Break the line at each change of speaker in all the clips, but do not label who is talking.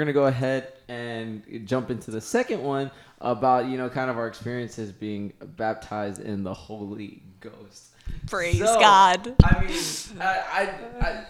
gonna go ahead and jump into the second one about you know kind of our experiences being baptized in the Holy Ghost.
Praise
So,
God.
I mean, I, I, I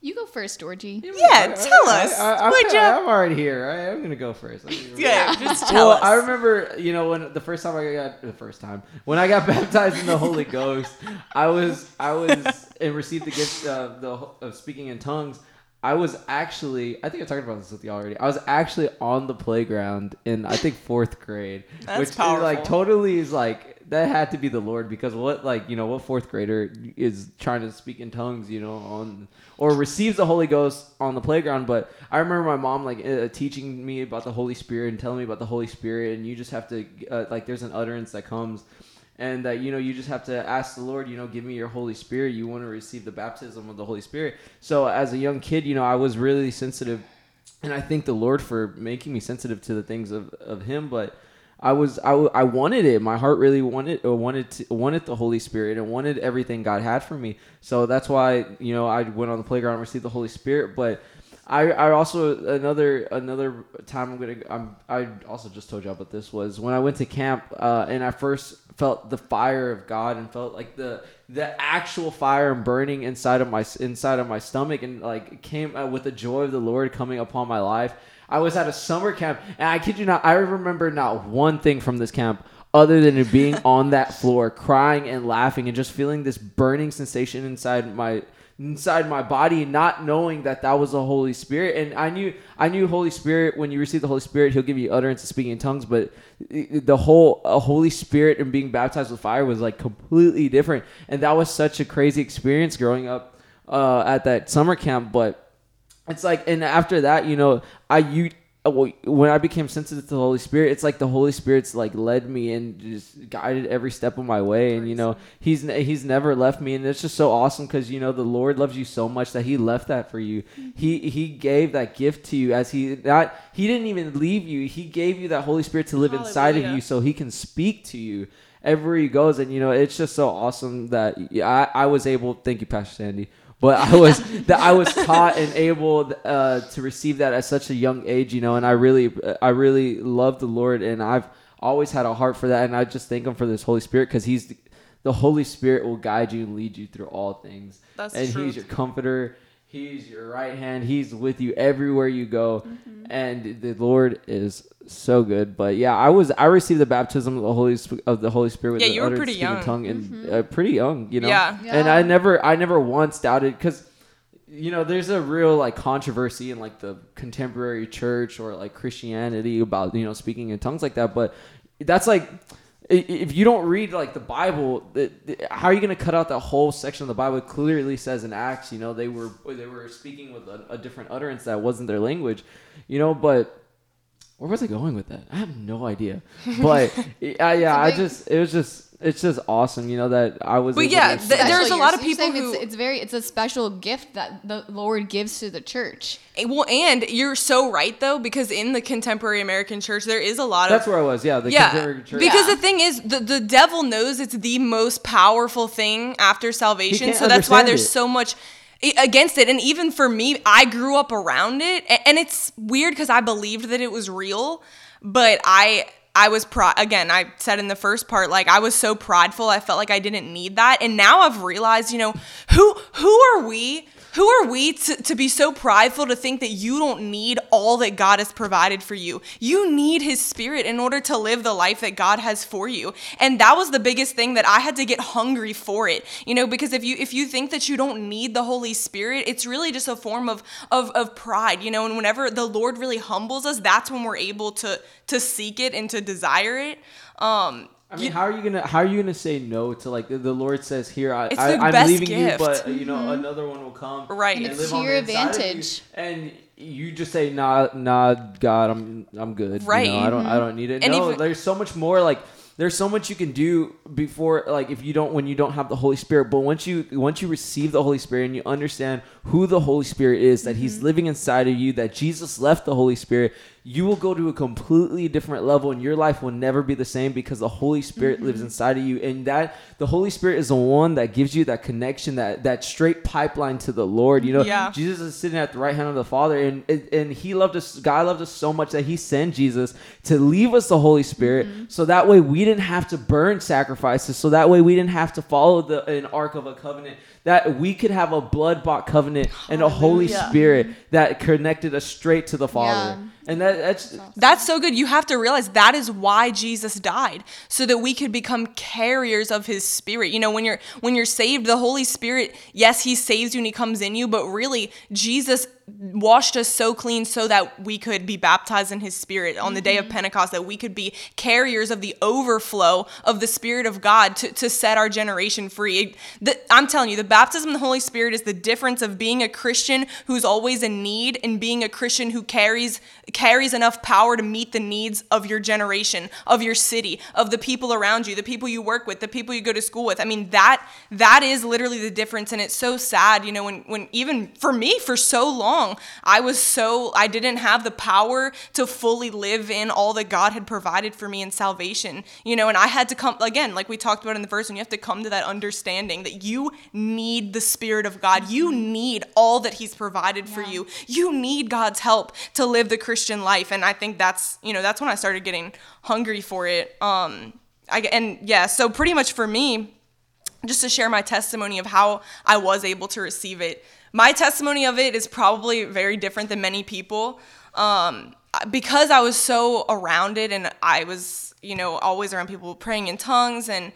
You go first, Georgie.
Yeah, tell us.
I,
would
am
you?
I'm already here. Right? I'm gonna go first.
Yeah, just tell
well,
us.
I remember, you know, when the first time I got the first time when I got baptized in the Holy Ghost, I was I was and received the gift of the of speaking in tongues. I was actually I think I talked about this with you already. I was actually on the playground in I think fourth grade,
That's
which is, like totally is like that had to be the Lord because what like you know what fourth grader is trying to speak in tongues you know on or receives the Holy Ghost on the playground. But I remember my mom like uh, teaching me about the Holy Spirit and telling me about the Holy Spirit, and you just have to uh, like there's an utterance that comes. And that you know, you just have to ask the Lord. You know, give me your Holy Spirit. You want to receive the baptism of the Holy Spirit. So, as a young kid, you know, I was really sensitive and I thank the Lord for making me sensitive to the things of, of Him. But I was I, I wanted it. My heart really wanted uh, wanted to, wanted the Holy Spirit and wanted everything God had for me. So that's why you know I went on the playground and received the Holy Spirit. But I, I also another another time I'm gonna I'm, I also just told you about this was when I went to camp uh, and I first felt the fire of God and felt like the the actual fire and burning inside of my inside of my stomach and like came uh, with the joy of the Lord coming upon my life. I was at a summer camp and I kid you not I remember not one thing from this camp other than being on that floor crying and laughing and just feeling this burning sensation inside my inside my body not knowing that that was the holy spirit. And i knew i knew holy spirit when you receive the holy spirit he'll give you utterance of speaking in tongues but the whole holy spirit and being baptized with fire was like completely different. And that was such a crazy experience growing up uh, at that summer camp but it's like and after that you know i you Uh, well, when I became sensitive to the Holy Spirit, it's like the Holy Spirit's like led me and just guided every step of my way, and you know he's he's never left me, and it's just so awesome because you know the Lord loves you so much that He left that for you. Mm-hmm. He He gave that gift to you as He not He didn't even leave you. He gave you that Holy Spirit to live inside of you, so He can speak to you everywhere He goes, and you know it's just so awesome that I I was able. Thank you, Pastor Sandy but I was that I was taught and able uh, to receive that at such a young age, you know, and I really, I really love the Lord, and I've always had a heart for that, and I just thank Him for this Holy Spirit because He's the, the Holy Spirit will guide you and lead you through all things,
That's
and
truth.
He's your comforter. He's your right hand. He's with you everywhere you go,
Mm-hmm.
and the Lord is so good. But yeah, I was I received the baptism of the Holy Sp- of the Holy Spirit. With
Yeah,
the
you were pretty
speaking
young.
tongue and uh, pretty young, you know.
Yeah.
And I never I never once doubted because you know there's a real like controversy in like the contemporary church or like Christianity about you know speaking in tongues like that. But that's like i- if you don't read like the Bible, how are you going to cut out that whole section of the Bible? It clearly says in Acts, you know, they were they were speaking with a, a different utterance that wasn't their language, you know. But where was I going with that? I have no idea. But yeah, yeah, I just it was just it's just awesome, you know, that I was.
But yeah, th- there's a lot of people who-
it's, it's very it's a special gift that the Lord gives to the church.
Eh, well, and you're so right though, because in the contemporary American church, there is a lot of That's
where I was. Yeah, the
yeah.
contemporary church.
Because
Yeah.
the thing is, the the devil knows it's the most powerful thing after salvation, so that's why there's
it.
so much against it. And even for me, I grew up around it, and it's weird because I believed that it was real, but I. I was pro again, I said in the first part, like I was so prideful, I felt like I didn't need that. And now I've realized, you know, who who are we? Who are we to, to be so prideful to think that you don't need all that God has provided for you? You need His Spirit in order to live the life that God has for you. And that was the biggest thing that I had to get hungry for it. You know, because if you if you think that you don't need the Holy Spirit, it's really just a form of of, of pride, you know, and whenever the Lord really humbles us, that's when we're able to to seek it and to desire it. Um
I mean, how are you gonna how are you gonna say no to like the, the Lord says here I,
It's
I
the
I'm
best
leaving
gift.
you, but uh, you know another one will come
Right.
and
It's
live
to your
the inside you.
advantage.
and you just say nah nah God I'm I'm good you
Right.
know, I don't I don't need it
And
no
even-
there's so much more like there's so much you can do before like if you don't when you don't have the Holy Spirit but once you once you receive the Holy Spirit and you understand who the Holy Spirit is that
Mm-hmm.
he's living inside of you that Jesus left the Holy Spirit you will go to a completely different level and your life will never be the same because the Holy Spirit lives
Mm-hmm.
inside of you and that the Holy Spirit is the one that gives you that connection that that straight pipeline to the Lord you know
Yeah.
Jesus is sitting at the right hand of the Father and and and he loved us God loved us so much that he sent Jesus to leave us the Holy Spirit
Mm-hmm.
so that way we didn't have to burn sacrifices so that way we didn't have to follow the an ark of a covenant that we could have a blood bought covenant and a Holy Spirit that connected us straight to the Father
Yeah.
and that that's
That's so good. You have to realize that is why Jesus died, so that we could become carriers of his spirit. You know, when you're when you're saved, the Holy Spirit, yes, he saves you and he comes in you, but really Jesus washed us so clean so that we could be baptized in his spirit on the day of mm-hmm. Pentecost, that we could be carriers of the overflow of the Spirit of God to, to set our generation free. It- the, I'm telling you, the baptism of the Holy Spirit is the difference of being a Christian who's always in need and being a Christian who carries carries enough power to meet the needs of your generation, of your city, of the people around you, the people you work with, the people you go to school with. I mean, that that is literally the difference and it's so sad, you know, when when even for me for so long, I was so I didn't have the power to fully live in all that God had provided for me in salvation. You know, and I had to come again, like we talked about in the verse, and you have to come to that understanding that you need the Spirit of God. You need all that He's provided for you. You need God's help to live the Christian life. And I think that's, you know, that's when I started getting hungry for it. Um I, and yeah, so pretty much for me, just to share my testimony of how I was able to receive it. My testimony of it is probably very different than many people. Um, because I was so around it and I was, you know, always around people praying in tongues and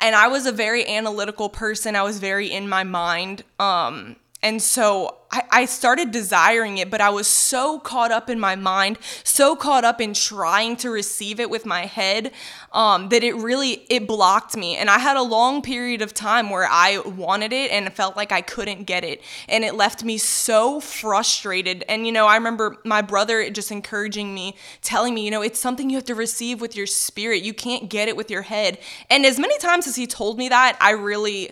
and I was a very analytical person. I was very in my mind. Um, and so I, started desiring it, but I was so caught up in my mind, so caught up in trying to receive it with my head, um, that it really it blocked me. And I had a long period of time where I wanted it and felt like I couldn't get it, and it left me so frustrated. And you know, I remember my brother just encouraging me, telling me, you know, it's something you have to receive with your spirit. You can't get it with your head. And as many times as he told me that, I really,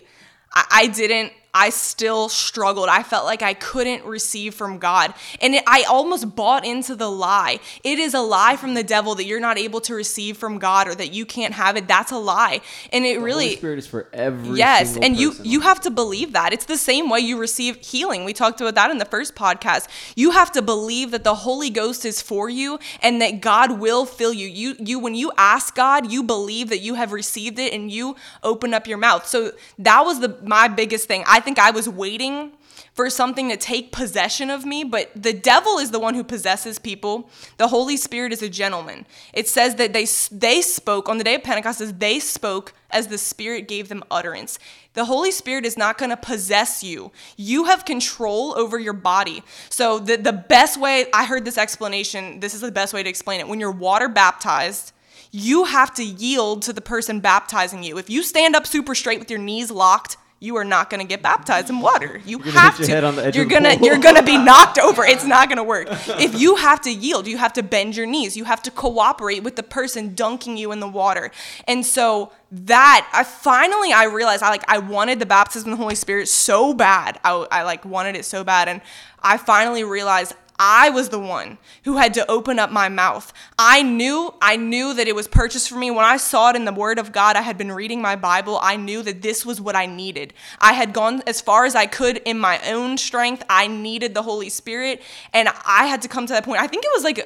I, I didn't. I still struggled. I felt like I couldn't receive from God. And it, I almost bought into the lie. It is a lie from the devil that you're not able to receive from God or that you can't have it. That's a lie. And it
the
really
Holy Spirit is for every
yes and you
person.
you have to believe that it's the same way you receive healing we talked about that in the first podcast you have to believe that the holy ghost is for you and that god will fill you you you when you ask god you believe that you have received it and you open up your mouth so that was the my biggest thing i think i was waiting for something to take possession of me, but the devil is the one who possesses people. The Holy Spirit is a gentleman. It says that they they spoke on the day of Pentecost as they spoke as the Spirit gave them utterance. The Holy Spirit is not going to possess you. You have control over your body. So the the best way I heard this explanation, this is the best way to explain it. When you're water baptized, you have to yield to the person baptizing you. If you stand up super straight with your knees locked, you are not going to get baptized in water. You
gonna
have to.
head on the edge
you're gonna you're gonna be knocked over. It's not gonna work. If you have to yield, you have to bend your knees. You have to cooperate with the person dunking you in the water. And so that I finally I realized I like I wanted the baptism of the Holy Spirit so bad. I, I like wanted it so bad, and I finally realized I was the one who had to open up my mouth. I knew, I knew that it was purchased for me. When I saw it in the Word of God, I had been reading my Bible. I knew that this was what I needed. I had gone as far as I could in my own strength. I needed the Holy Spirit, and I had to come to that point. I think it was like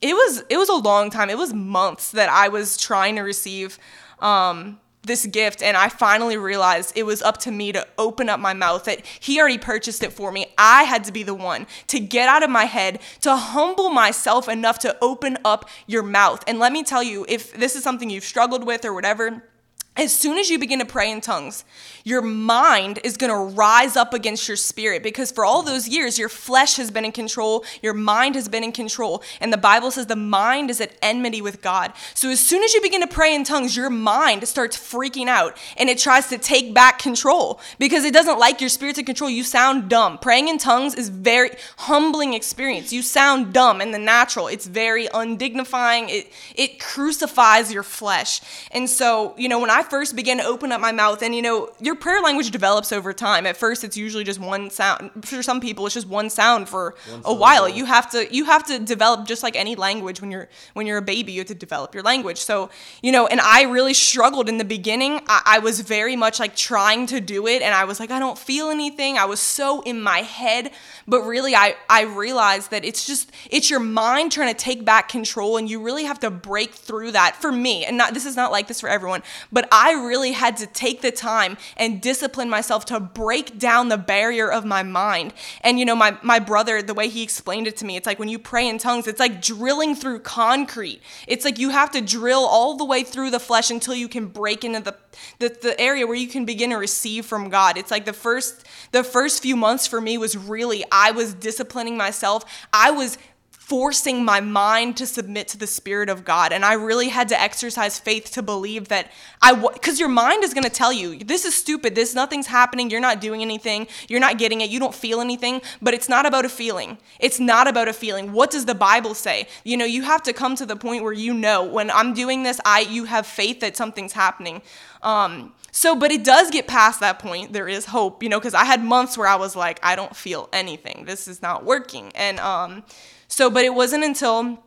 it was it was a long time. It was months that I was trying to receive um, this gift and I finally realized it was up to me to open up my mouth that he already purchased it for me. I had to be the one to get out of my head, to humble myself enough to open up your mouth. And let me tell you, if this is something you've struggled with or whatever, as soon as you begin to pray in tongues, your mind is going to rise up against your spirit because for all those years, your flesh has been in control, your mind has been in control. And the Bible says the mind is at enmity with God. So as soon as you begin to pray in tongues, your mind starts freaking out and it tries to take back control because it doesn't like your spirit to control. You sound dumb. Praying in tongues is very humbling experience. You sound dumb in the natural. It's very undignifying. It it crucifies your flesh. And so, you know, when I first began to open up my mouth, and you know, your prayer language develops over time. At first, it's usually just one sound. For some people, it's just one sound for a while. You have to you have to develop just like any language when you're when you're a baby. You have to develop your language. So you know, and I really struggled in the beginning. I, I was very much like trying to do it, and I was like, I don't feel anything. I was so in my head, but really, I I realized that it's just it's your mind trying to take back control, and you really have to break through that. For me, and not this is not like this for everyone, but I really had to take the time and discipline myself to break down the barrier of my mind. And you know, my my brother, the way he explained it to me, it's like when you pray in tongues, it's like drilling through concrete. It's like you have to drill all the way through the flesh until you can break into the the, the area where you can begin to receive from God. It's like the first the first few months for me was really I was disciplining myself. I was forcing my mind to submit to the spirit of God and I really had to exercise faith to believe that I cuz your mind is going to tell you this is stupid this nothing's happening you're not doing anything you're not getting it you don't feel anything but it's not about a feeling it's not about a feeling what does the bible say you know you have to come to the point where you know when I'm doing this I you have faith that something's happening um so, but it does get past that point. There is hope, you know, because I had months where I was like, I don't feel anything. This is not working. And um, so, but it wasn't until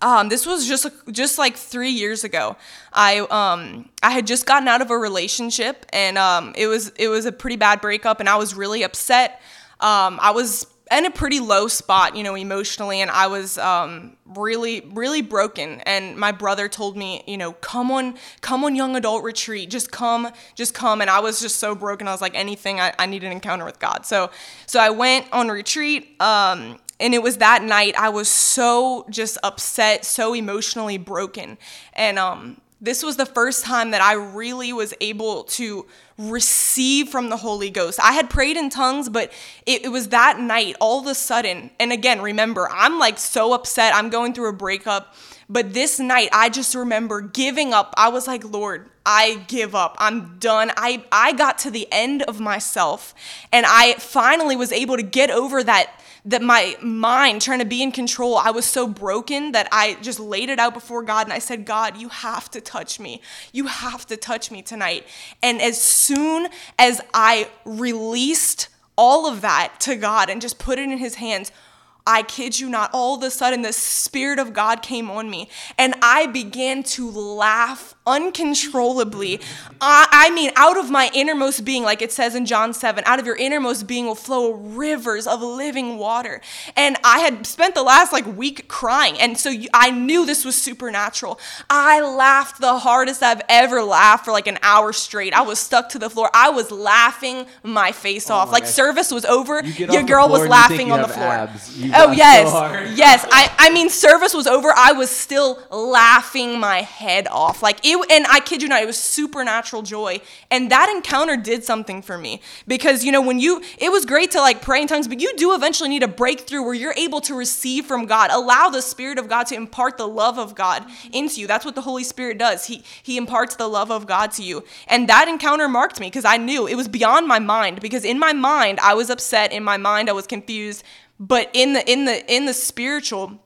um, this was just just like three years ago. I um, I had just gotten out of a relationship, and um, it was it was a pretty bad breakup, and I was really upset. Um, I was in a pretty low spot, you know, emotionally, and I was um, really, really broken. And my brother told me, you know, come on, come on, young adult retreat, just come, just come. And I was just so broken. I was like, anything, I, I need an encounter with God. So, so I went on retreat. Um, and it was that night I was so just upset, so emotionally broken, and um, this was the first time that I really was able to receive from the Holy Ghost. I had prayed in tongues, but it, it, was that night all of a sudden. And again, remember, I'm like so upset. I'm going through a breakup. But this night, I just remember giving up. I was like, Lord, I give up. I'm done. I, I got to the end of myself. And I finally was able to get over that that my mind trying to be in control, I was so broken that I just laid it out before God and I said, God, you have to touch me. You have to touch me tonight. And as soon as I released all of that to God and just put it in His hands, I kid you not, all of a sudden the Spirit of God came on me and I began to laugh uncontrollably. I, I, mean, out of my innermost being, like it says in John 7, out of your innermost being will flow rivers of living water. And I had spent the last like week crying. And so I knew this was supernatural. I laughed the hardest I've ever laughed for like an hour straight. I was stuck to the floor. I was laughing my face oh off. My like gosh. service was over. You your girl was laughing on the floor. Oh, yes. So yes. I, I mean, service was over. I was still laughing my head off. Like it and I kid you not, it was supernatural joy. And that encounter did something for me because, you know, when you, it was great to like pray in tongues, but you do eventually need a breakthrough where you're able to receive from God. Allow the Spirit of God to impart the love of God into you. That's what the Holy Spirit does. He, he imparts the love of God to you. And that encounter marked me because I knew it was beyond my mind because in my mind, I was upset. In my mind, I was confused. But in the, in the, in the spiritual,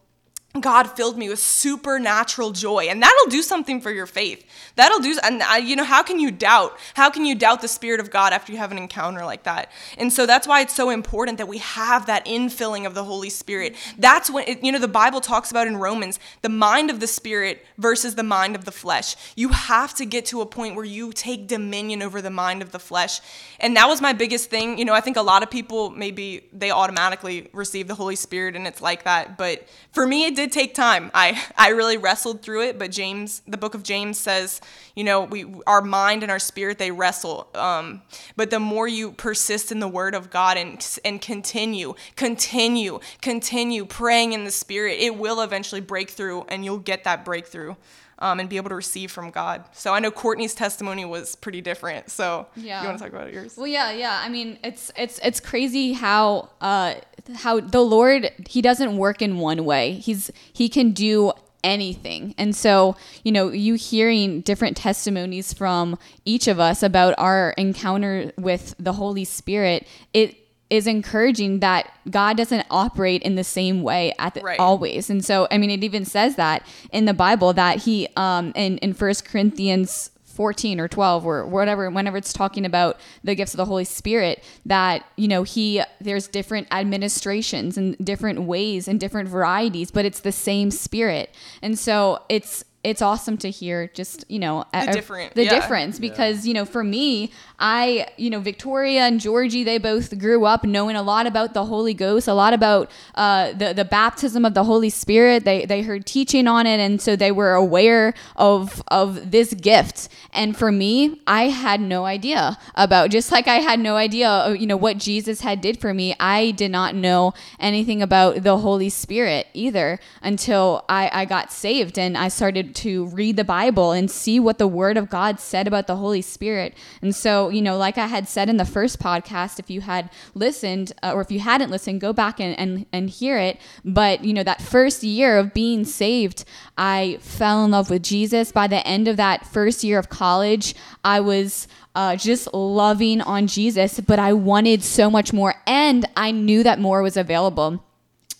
God filled me with supernatural joy, and that'll do something for your faith. That'll do, and uh, you know, how can you doubt? How can you doubt the Spirit of God after you have an encounter like that? And so that's why it's so important that we have that infilling of the Holy Spirit. That's when, it, you know, the Bible talks about in Romans the mind of the Spirit versus the mind of the flesh. You have to get to a point where you take dominion over the mind of the flesh. And that was my biggest thing. You know, I think a lot of people maybe they automatically receive the Holy Spirit and it's like that. But for me, it did did take time. I I really wrestled through it, but James, the book of James says, you know, we our mind and our spirit they wrestle. Um, but the more you persist in the Word of God and and continue, continue, continue praying in the Spirit, it will eventually break through, and you'll get that breakthrough um, and be able to receive from God. So I know Courtney's testimony was pretty different. So yeah. you want to talk about yours?
Well, yeah, yeah. I mean, it's it's it's crazy how uh, how the Lord He doesn't work in one way. He's He can do anything. And so, you know, you hearing different testimonies from each of us about our encounter with the Holy Spirit, it is encouraging that God doesn't operate in the same way at the, right. always. And so, I mean, it even says that in the Bible that he, um, in, in First Corinthians 14 or 12 or whatever whenever it's talking about the gifts of the holy spirit that you know he there's different administrations and different ways and different varieties but it's the same spirit and so it's it's awesome to hear just you know
The
a-
different-
the
yeah.
difference because you know for me i you know victoria and georgie they both grew up knowing a lot about the holy ghost a lot about uh, the, the baptism of the holy spirit. They, they heard teaching on it and so they were aware of of this gift. And for me i had no idea about just like i had no idea you know what jesus had did for me i did not know anything about the holy spirit either until i, I got saved and i started to read the bible and see what the word of god said about the holy spirit. And so you know like i had said in the first podcast if you had listened uh, or if you hadn't listened go back and, and and hear it. But you know that first year of being saved i fell in love with jesus. By the end of that first year of college i was uh, just loving on jesus but i wanted so much more and i knew that more was available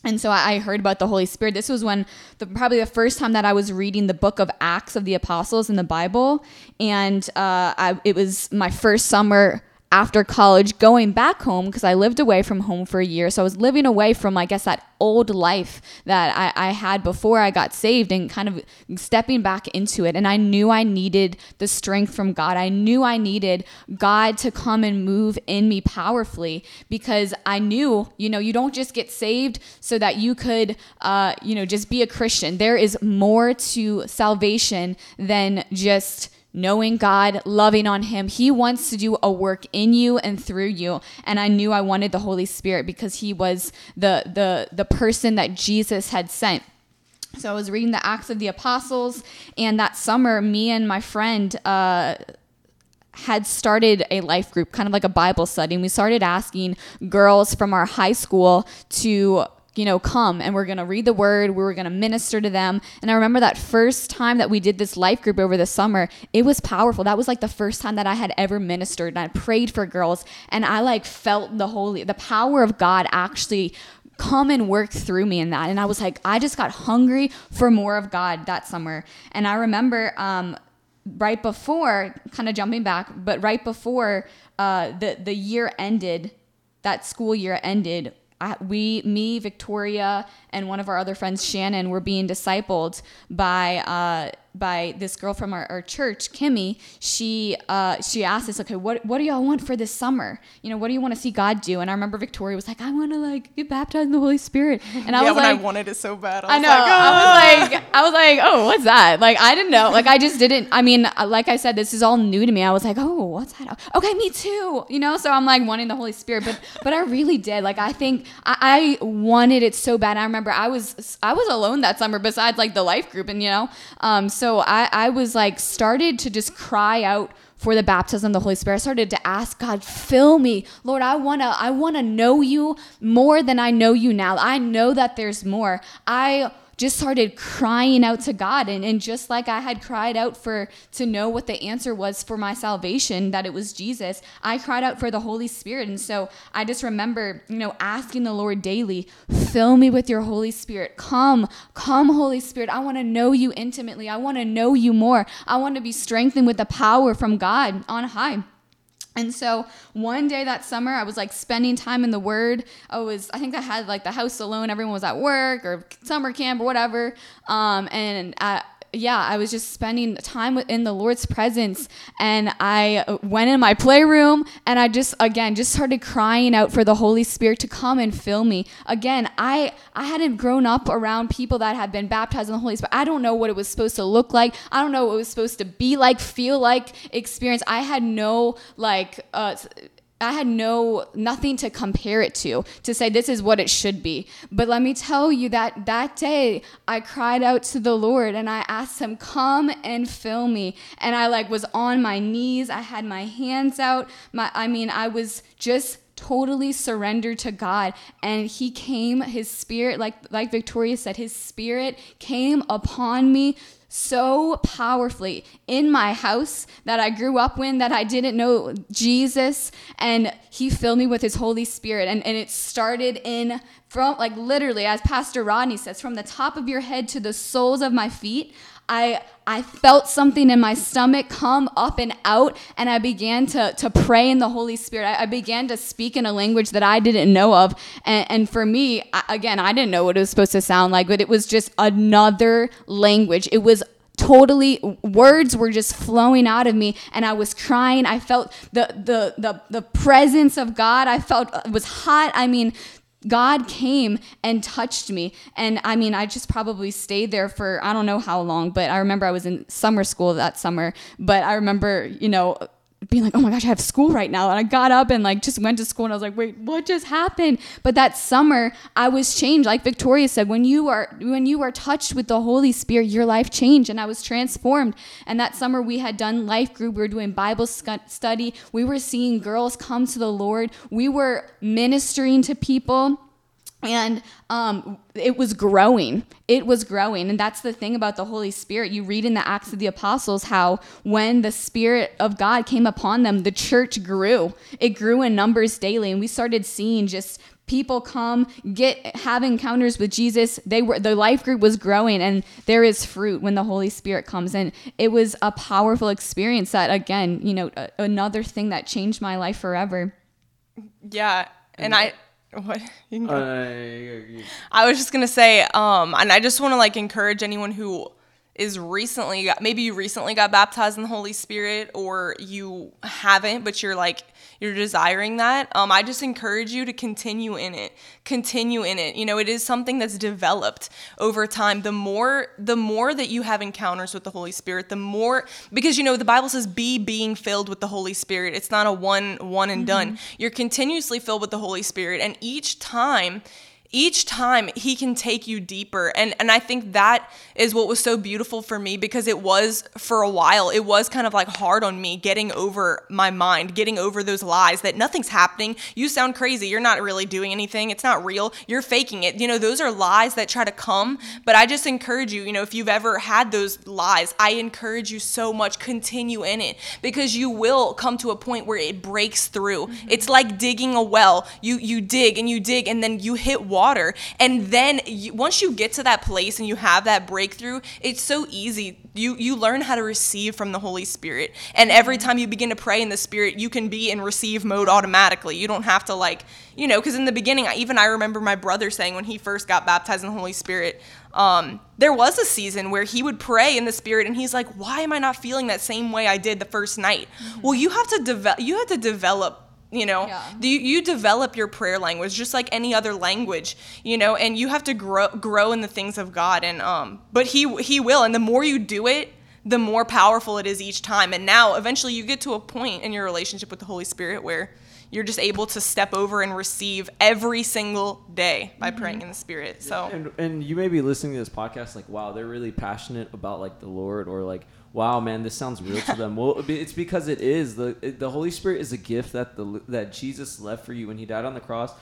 and so I heard about the Holy Spirit. This was when the, probably the first time that I was reading the book of Acts of the Apostles in the Bible, and uh, I, it was my first summer after college going back home because I lived away from home for a year. So I was living away from, I guess, that old life that I, I had before I got saved and kind of stepping back into it. And I knew I needed the strength from God. I knew I needed God to come and move in me powerfully because I knew, you know, you don't just get saved so that you could, uh, you know, just be a Christian. There is more to salvation than just knowing God, loving on Him. He wants to do a work in you and through you. And I knew I wanted the Holy Spirit because He was the the the person that Jesus had sent. So I was reading the Acts of the Apostles, and that summer, me and my friend. Uh, had started a life group, kind of like a Bible study, and we started asking girls from our high school to you know, come and we're going to read the word. We were going to minister to them. And I remember that first time that we did this life group over the summer, it was powerful. That was like the first time that I had ever ministered and I prayed for girls and I like felt the holy, the power of God actually come and work through me in that. And I was like, I just got hungry for more of God that summer. And I remember, um, right before, kind of jumping back, but right before uh, the the year ended, that school year ended. We, me, Victoria, and one of our other friends, Shannon, were being discipled by uh, by this girl from our, our church, Kimmy. She uh, she asked us, okay, what what do y'all want for this summer? You know, what do you want to see God do? And I remember Victoria was like, I want to like get baptized in the Holy Spirit. And I
yeah,
was
when
like,
I wanted it so bad. I,
I know.
Like,
I
"Oh."
was like, I was like, oh, what's that? Like, I didn't know. Like, I just didn't. I mean, uh, like I said, this is all new to me. I was like, oh, what's that? Okay, me too. You know. So I'm like wanting the Holy Spirit, but but I really did. Like, I think I, I wanted it so bad. I remember I was I was alone that summer besides like the life group, and you know, um, so I I was like started to just cry out for the baptism of the Holy Spirit. I started to ask God, fill me. Lord, I wanna I wanna know you more than I know you now. I know that there's more. I just started crying out to God and, and just like I had cried out for to know what the answer was for my salvation, that it was Jesus, I cried out for the Holy Spirit. And so I just remember, you know, asking the Lord daily, fill me with your Holy Spirit. Come, come, Holy Spirit. I want to know you intimately. I want to know you more. I want to be strengthened with the power from God on high. And so one day that summer, I was like spending time in the Word. I was, I think I had like the house alone. Everyone was at work or summer camp or whatever. Um, and I, yeah, I was just spending time in the Lord's presence. And I went in my playroom and I just, again, just started crying out for the Holy Spirit to come and fill me. Again, I, I hadn't grown up around people that had been baptized in the Holy Spirit. I don't know what it was supposed to look like. I don't know what it was supposed to be like, feel like, experience. I had no, like, uh, I had no nothing to compare it to to say this is what it should be. But let me tell you that that day I cried out to the Lord and I asked him come and fill me. And I like was on my knees. I had my hands out. My I mean I was just totally surrendered to God and he came his spirit like like Victoria said his spirit came upon me so powerfully in my house that I grew up in that I didn't know Jesus and he filled me with his Holy Spirit. And, and it started in from like literally as Pastor Rodney says from the top of your head to the soles of my feet I I felt something in my stomach come up and out, and I began to, to pray in the Holy Spirit. I, I began to speak in a language that I didn't know of. And, and for me, I, again, I didn't know what it was supposed to sound like, but it was just another language. It was totally words were just flowing out of me and i was crying i felt the the the, the presence of god i felt it was hot i mean God came and touched me. And I mean, I just probably stayed there for I don't know how long, but I remember I was in summer school that summer. But I remember, you know, being like, oh my gosh, I have school right now. And I got up and like just went to school and I was like, wait, what just happened? But that summer I was changed. Like Victoria said, when you are when you are touched with the Holy Spirit, your life changed and I was transformed. And that summer we had done life group, we were doing Bible study, we were seeing girls come to the Lord, we were ministering to people and um, it was growing. It was growing. And that's the thing about the holy spirit. You read in the acts of the apostles how when the spirit of god came upon them the church grew. It grew in numbers daily. And we started seeing just people come get have encounters with jesus. They were the life group was growing and there is fruit when the holy spirit comes and it was a powerful experience that again you know another thing that changed my life forever.
Yeah. And i what? You can go.
Uh,
I was just gonna say, um, and I just want to like encourage anyone who is recently maybe you recently got baptized in the Holy Spirit or you haven't, but you're like you're desiring that. Um, I just encourage you to continue in it. Continue in it. You know, it is something that's developed over time. The more the more that you have encounters with the Holy Spirit, the more because you know the Bible says be being filled with the Holy Spirit. It's not a one one and done. You're continuously filled with the Holy Spirit, and each time each time he can take you deeper and and I think that is what was so beautiful for me because it was for a while it was kind of like hard on me getting over my mind getting over those lies that nothing's happening. You sound crazy. You're not really doing anything. It's not real. You're faking it. You know those are lies that try to come but I just encourage you you know if you've ever had those lies I encourage you so much continue in it because you will come to a point where it breaks through. Mm-hmm. It's like digging a well. You you dig and you dig and then you hit water water. And then you, once you get to that place and you have that breakthrough, it's so easy. You you learn how to receive from the Holy Spirit. And every time you begin to pray in the Spirit, you can be in receive mode automatically. You don't have to like, you know, because in the beginning, I, even I remember my brother saying when he first got baptized in the Holy Spirit, um, there was a season where he would pray in the spirit and he's like why am i not feeling that same way i did the first night mm-hmm. well you have to develop you have to develop you know yeah. you, you develop your prayer language just like any other language you know and you have to grow grow in the things of god and um but he he will and the more you do it the more powerful it is each time and now eventually you get to a point in your relationship with the holy spirit where you're just able to step over and receive every single day by mm-hmm. praying in the spirit so
and, and you may be listening to this podcast like wow they're really passionate about like the lord or like wow, man, this sounds real to them. well, it's because it is. the The Holy Spirit is a gift that the that Jesus left for you when He died on the cross.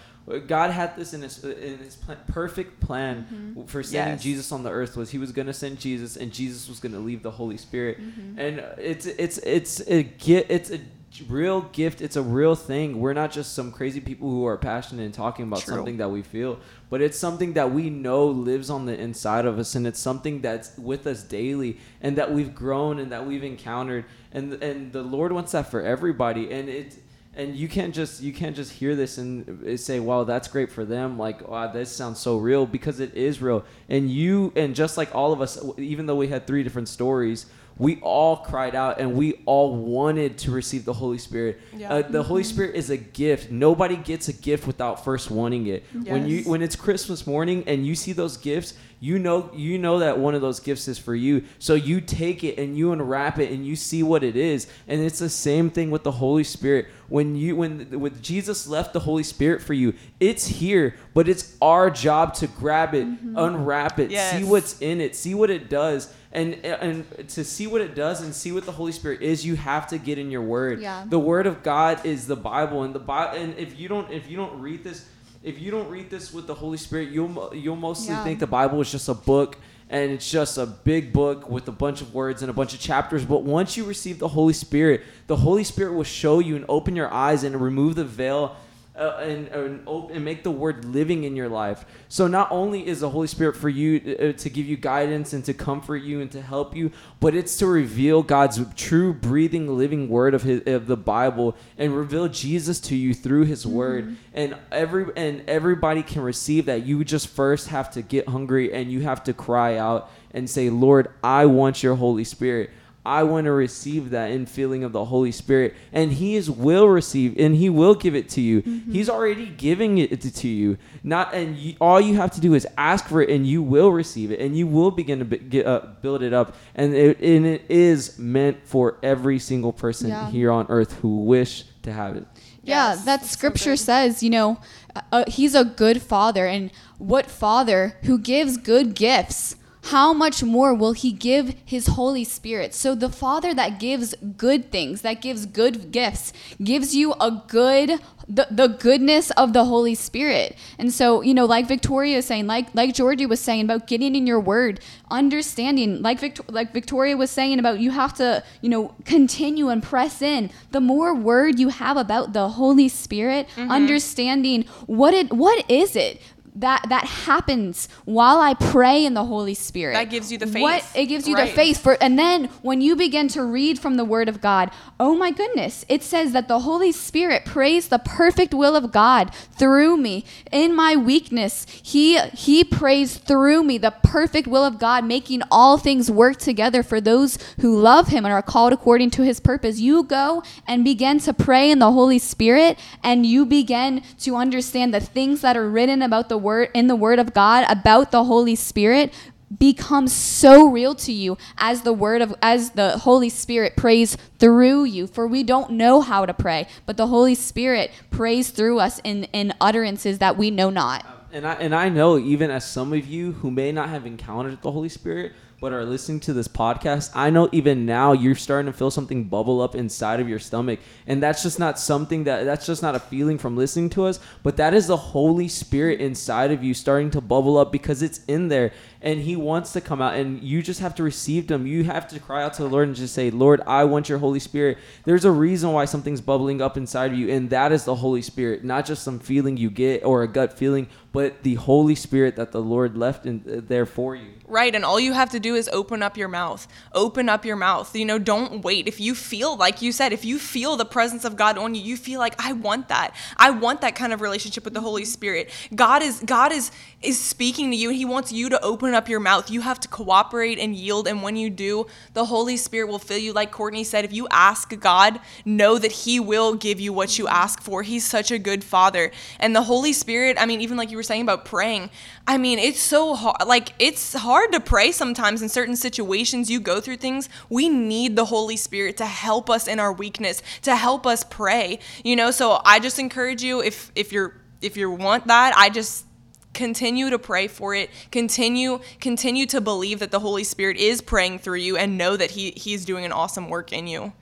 God had this in His in His plan, perfect plan mm-hmm. for sending yes. Jesus on the earth was He was going to send Jesus, and Jesus was going to leave the Holy Spirit. Mm-hmm. And it's it's it's a gift it's a real gift. It's a real thing. We're not just some crazy people who are passionate and talking about True. something that we feel, but it's something that we know lives on the inside of us, and it's something that's with us daily, and that we've grown and that we've encountered, and and the Lord wants that for everybody, and it. And you can't just you can't just hear this and uh, say, "Wow, that's great for them." Like, "Wow, this sounds so real," because it is real. And you and just like all of us, even though we had three different stories, we all cried out and we all wanted to receive the Holy Spirit. Yeah. Uh, the mm-hmm. Holy Spirit is a gift. Nobody gets a gift without first wanting it. Yes. When you when it's Christmas morning and you see those gifts, you know you know that one of those gifts is for you. So you take it and you unwrap it and you see what it is. And it's the same thing with the Holy Spirit. When you when when Jesus left the Holy Spirit for you, it's here, but it's our job to grab it, mm-hmm. unwrap it, yes. see what's in it, see what it does and and to see what it does and see what the Holy Spirit is, you have to get in your Word.
Yeah.
The Word of God is the Bible, and the Bible. And if you don't, if you don't read this, if you don't read this with the Holy Spirit, you'll you'll mostly yeah. think the Bible is just a book and it's just a big book with a bunch of words and a bunch of chapters. But once you receive the Holy Spirit, the Holy Spirit will show you and open your eyes and remove the veil uh, and, and, and make the word living in your life. So not only is the Holy Spirit for you uh, to give you guidance and to comfort you and to help you, but it's to reveal God's true breathing living word of his of the Bible and reveal Jesus to you through his mm-hmm. word. And every and everybody can receive that. You just first have to get hungry and you have to cry out and say, "Lord, I want your Holy Spirit." I want to receive that infilling of the Holy Spirit. And He is will receive and He will give it to you. Mm-hmm. He's already giving it to you. Not and you, all you have to do is ask for it and you will receive it and you will begin to get, uh, build it up. And it, and it is meant for every single person yeah. here on earth who wish to have it.
Yeah, yes, that scripture so says, you know, uh, uh, he's a good father and what father who gives good gifts how much more will he give his Holy Spirit? So, the Father that gives good things, that gives good gifts, gives you a good, the, the goodness of the Holy Spirit. And so, you know, like Victoria was saying, like like Georgie was saying about getting in your word, understanding, like Victor, like Victoria was saying about you have to, you know, continue and press in. The more word you have about the Holy Spirit, mm-hmm. understanding what it what is it? That that happens while I pray in the Holy Spirit.
That gives you the faith.
What it gives you right. the faith for and then when you begin to read from the word of God, oh my goodness, it says that the Holy Spirit prays the perfect will of God through me. In my weakness, he he prays through me the perfect will of God, making all things work together for those who love him and are called according to his purpose. You go and begin to pray in the Holy Spirit and you begin to understand the things that are written about the word in the word of God about the Holy Spirit becomes so real to you as the word of as the Holy Spirit prays through you. For we don't know how to pray but the Holy Spirit prays through us in in utterances that we know not.
And I and I know even as some of you who may not have encountered the Holy Spirit but are listening to this podcast, I know even now you're starting to feel something bubble up inside of your stomach. And that's just not something that that's just not a feeling from listening to us, but that is the Holy Spirit inside of you starting to bubble up because it's in there. And he wants to come out and you just have to receive him. You have to cry out to the lord and just say lord i want your holy spirit. There's a reason why something's bubbling up inside of you and that is the holy spirit. Not just some feeling you get or a gut feeling but the holy spirit that the lord left in uh, there for you.
Right and all you have to do is open up your mouth. Open up your mouth. You know don't wait. If you feel like you said if you feel the presence of god on you you feel like i want that. I want that kind of relationship with the holy spirit. God is god is is speaking to you and he wants you to open up your mouth. You have to cooperate and yield. And when you do, the Holy Spirit will fill you. Like Courtney said, if you ask God, know that He will give you what you ask for. He's such a good Father. And the Holy Spirit, I mean, even like you were saying about praying, I mean, it's so hard. Like, it's hard to pray sometimes in certain situations. You go through things. We need the Holy Spirit to help us in our weakness, to help us pray. You know, so I just encourage you if if you're if you want that, I just continue to pray for it continue continue to believe that the holy spirit is praying through you and know that he he's doing an awesome work in you.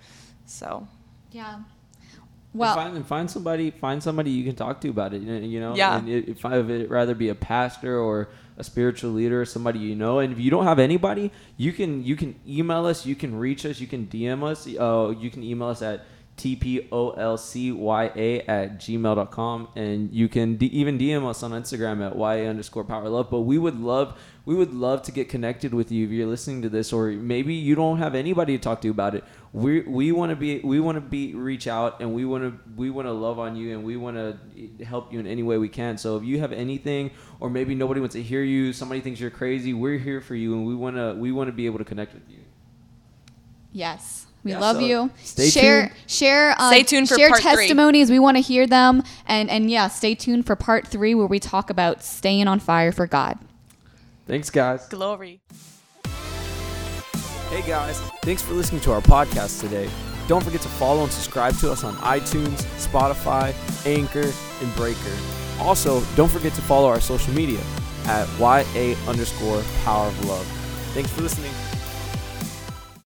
So.
Yeah.
Well and find, find somebody find somebody you can talk to about it you know?
Yeah.
And if i would rather be a pastor or a spiritual leader or somebody you know and if you don't have anybody you can you can email us you can reach us you can dm us uh, you can email us at tpolcya at gmail.com and you can d- even dm us on instagram at ya underscore power love. But we would love we would love to get connected with you if you're listening to this or maybe you don't have anybody to talk to about it. We we want to be we want to be reach out and we want to we want to love on you and we want to help you in any way we can. So if you have anything or maybe nobody wants to hear you somebody thinks you're crazy we're here for you and we want to we want to be able to connect with you.
Yes we yeah, love so you.
Stay
share,
tuned.
share,
uh, stay tuned for
share
part
testimonies.
Three.
We want to hear them, and and yeah, stay tuned for part three where we talk about staying on fire for God.
Thanks, guys.
Glory.
Hey guys, thanks for listening to our podcast today. Don't forget to follow and subscribe to us on iTunes, Spotify, Anchor, and Breaker. Also, don't forget to follow our social media at YA underscore power of love. Thanks for listening.